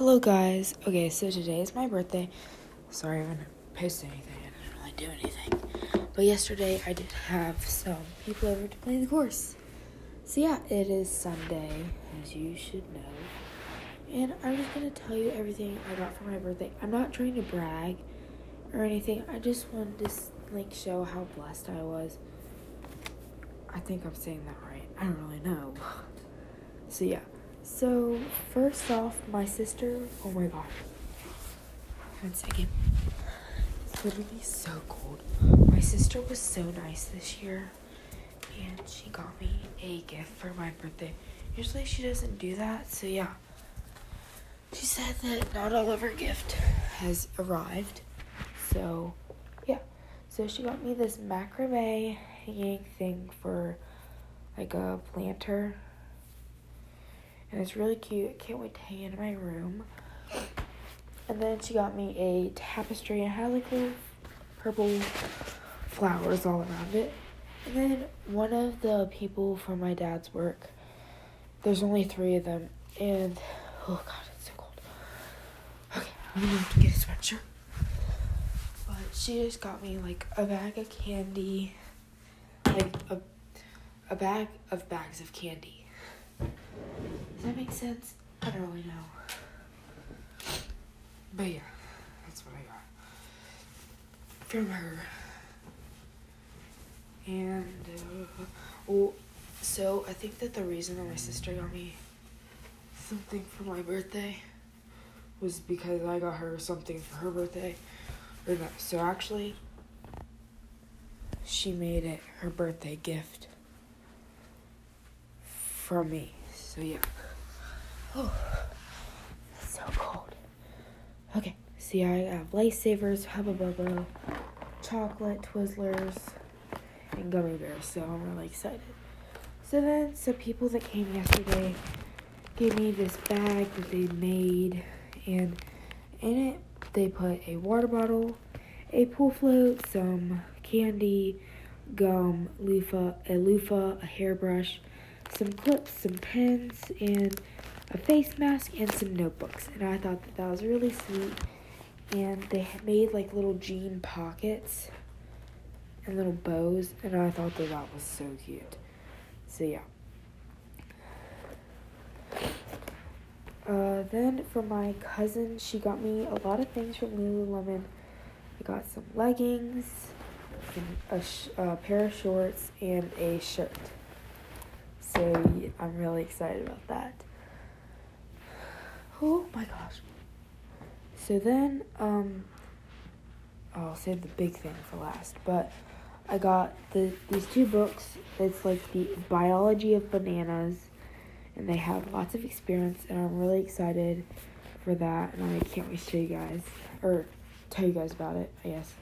Hello, guys. Okay, so today is my birthday. Sorry, I haven't posted anything. I didn't really do anything. But yesterday, I did have some people over to play the course. So, yeah, it is Sunday, as you should know. And I'm just going to tell you everything I got for my birthday. I'm not trying to brag or anything. I just wanted to, like, show how blessed I was. I think I'm saying that right. I don't really know. So, yeah. So, first off, my sister, oh my god. One second. It's literally so cold. My sister was so nice this year, and she got me a gift for my birthday. Usually, she doesn't do that, so yeah. She said that not all of her gift has arrived, so yeah. So, she got me this macrame hanging thing for like a planter and it's really cute. I can't wait to hang it in my room. And then she got me a tapestry and had like little purple flowers all around it. And then one of the people from my dad's work, there's only three of them, and oh god, it's so cold. Okay, I'm gonna have to get a sweatshirt. But she just got me like a bag of candy, like a a bag of bags of candy does that make sense? I don't really know. But yeah, that's what I got from her. And, uh, well, so I think that the reason that my sister got me something for my birthday was because I got her something for her birthday. So actually, she made it her birthday gift from me. So yeah. Oh, it's so cold. Okay, see, I have lifesavers, Hubba Bubba, chocolate, Twizzlers, and gummy bears, so I'm really excited. So then, some people that came yesterday gave me this bag that they made, and in it, they put a water bottle, a pool float, some candy, gum, loofah, a loofah, a hairbrush, some clips, some pens, and a face mask and some notebooks. And I thought that that was really sweet. And they made like little jean pockets and little bows. And I thought that that was so cute. So yeah. Uh, then for my cousin, she got me a lot of things from Lululemon. I got some leggings, a, sh- a pair of shorts, and a shirt. So I'm really excited about that. Oh my gosh. So then, um, I'll save the big thing for last. But I got the these two books. It's like the biology of bananas, and they have lots of experience, and I'm really excited for that. And I can't wait to show you guys or tell you guys about it. I guess.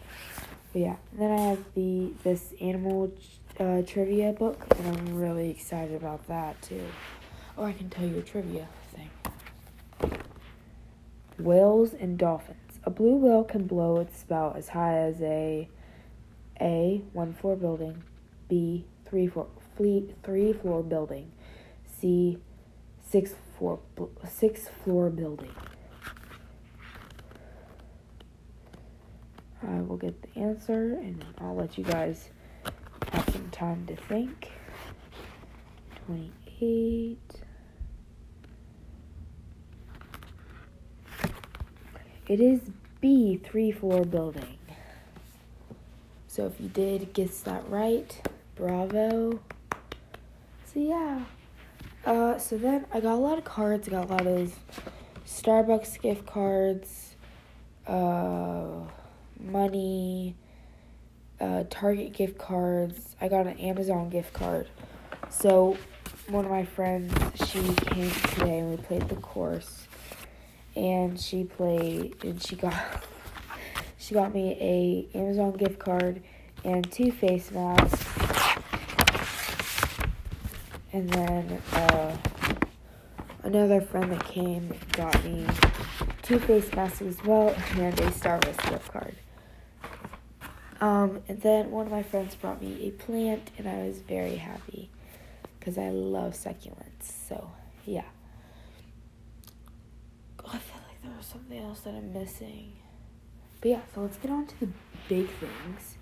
But yeah. And then I have the this animal uh, trivia book, and I'm really excited about that too. Oh, I can tell you a trivia thing. Whales and dolphins. A blue whale can blow its spout as high as a A one floor building, B three floor fleet three floor building, C six floor six floor building. I will get the answer and I'll let you guys have some time to think. 28 It is B, three floor building. So if you did guess that right, bravo. So yeah. Uh, so then I got a lot of cards. I got a lot of Starbucks gift cards, uh, money, uh, Target gift cards. I got an Amazon gift card. So one of my friends, she came today and we played the course and she played and she got she got me a Amazon gift card and two face masks and then uh, another friend that came got me two face masks as well and a Starbucks gift card. Um, and then one of my friends brought me a plant and I was very happy because I love succulents. So yeah. I feel like like there was something else that I'm missing. But yeah, so let's get on to the big things.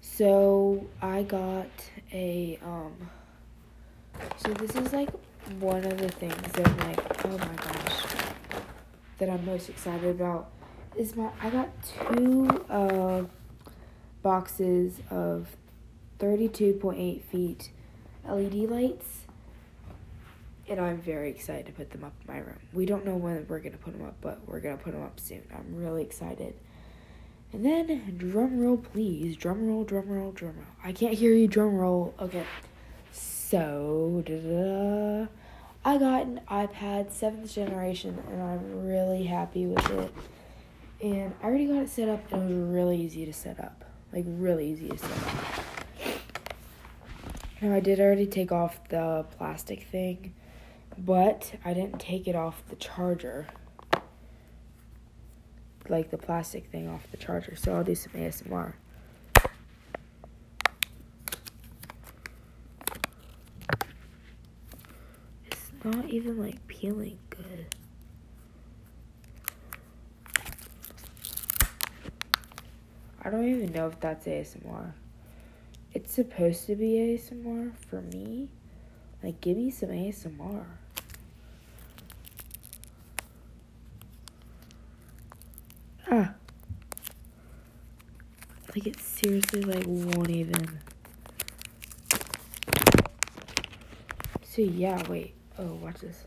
So I got a um so this is like one of the things that I'm like, oh my gosh, that I'm most excited about is my I got two uh boxes of 32.8 feet LED lights and I'm very excited to put them up in my room. We don't know when we're gonna put them up, but we're gonna put them up soon. I'm really excited. And then drum roll, please. Drum roll, drum roll, drum roll. I can't hear you. Drum roll. Okay. So, da-da-da. I got an iPad seventh generation, and I'm really happy with it. And I already got it set up. And it was really easy to set up, like really easy to set up. Now I did already take off the plastic thing but I didn't take it off the charger. Like the plastic thing off the charger. So I'll do some ASMR. It's not even like peeling good. I don't even know if that's ASMR. It's supposed to be ASMR for me. Like, give me some ASMR. Ah. Like it seriously like won't even. So yeah, wait. Oh, watch this.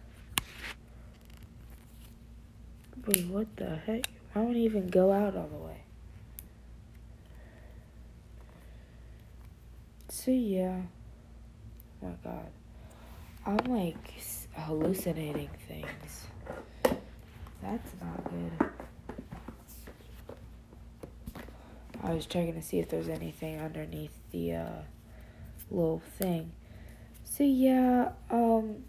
Wait, what the heck? Why won't even go out all the way? So yeah. Oh my god. I'm like hallucinating things. That's not good. I was checking to see if there's anything underneath the uh, little thing. So yeah, um,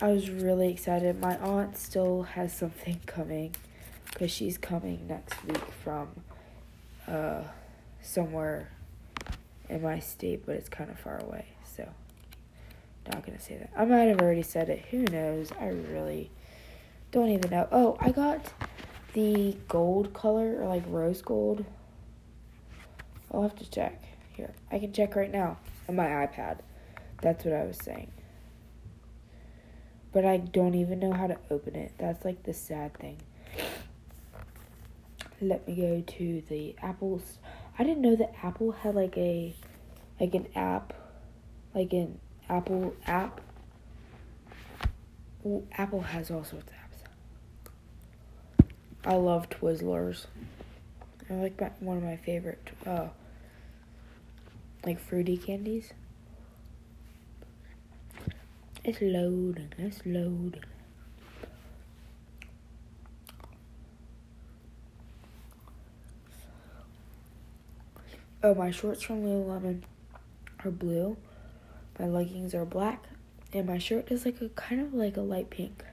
I was really excited. My aunt still has something coming because she's coming next week from uh, somewhere in my state, but it's kind of far away. So, not gonna say that. I might have already said it. Who knows? I really don't even know. Oh, I got the gold color or like rose gold I'll have to check. Here, I can check right now on my iPad. That's what I was saying. But I don't even know how to open it. That's like the sad thing. Let me go to the Apple's. I didn't know that Apple had like a, like an app, like an Apple app. Apple has all sorts of apps. I love Twizzlers. I like my, one of my favorite uh, like fruity candies. It's loading, it's loading. Oh, my shorts from Lululemon are blue. My leggings are black. And my shirt is like a kind of like a light pink.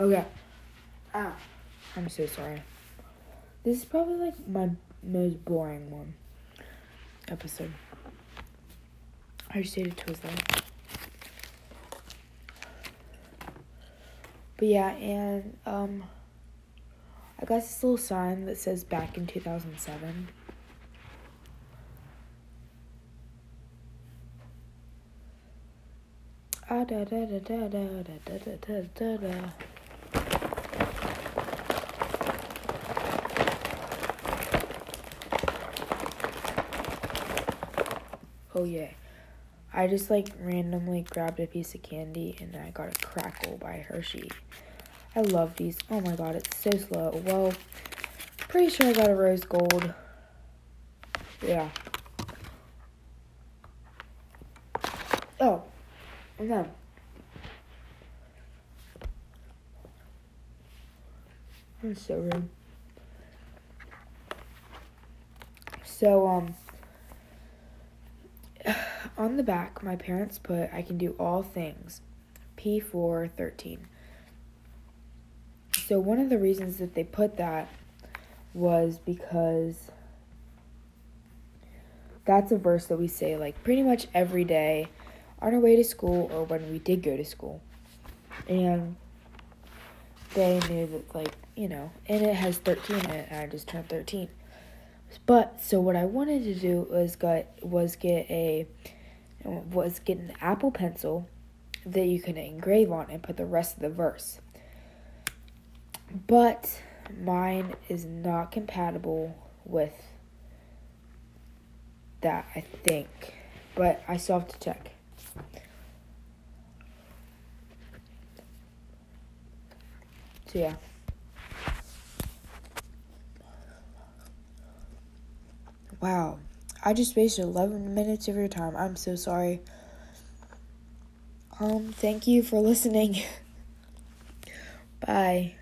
Okay. Ah, I'm so sorry. This is probably like my most boring one episode. I just ate a Twizzler. But yeah, and um, I got this little sign that says back in 2007. Ah da da da da da da da da da da. Oh yeah. I just like randomly grabbed a piece of candy and I got a Krackel by Hershey. I love these. Oh my god, it's so slow. Well, pretty sure I got a rose gold. Yeah. Oh, and then That's so rude. So, um, on the back, my parents put, I can do all things. P4 13. So, one of the reasons that they put that was because that's a verse that we say like pretty much every day on our way to school or when we did go to school. And they knew that, like, you know, and it has 13 in it, and I just turned 13. But so what I wanted to do was get was get a was get an Apple pencil that you can engrave on and put the rest of the verse. But mine is not compatible with that, I think. But I still have to check. So yeah. Wow. I just wasted 11 minutes of your time. I'm so sorry. Um, thank you for listening. Bye.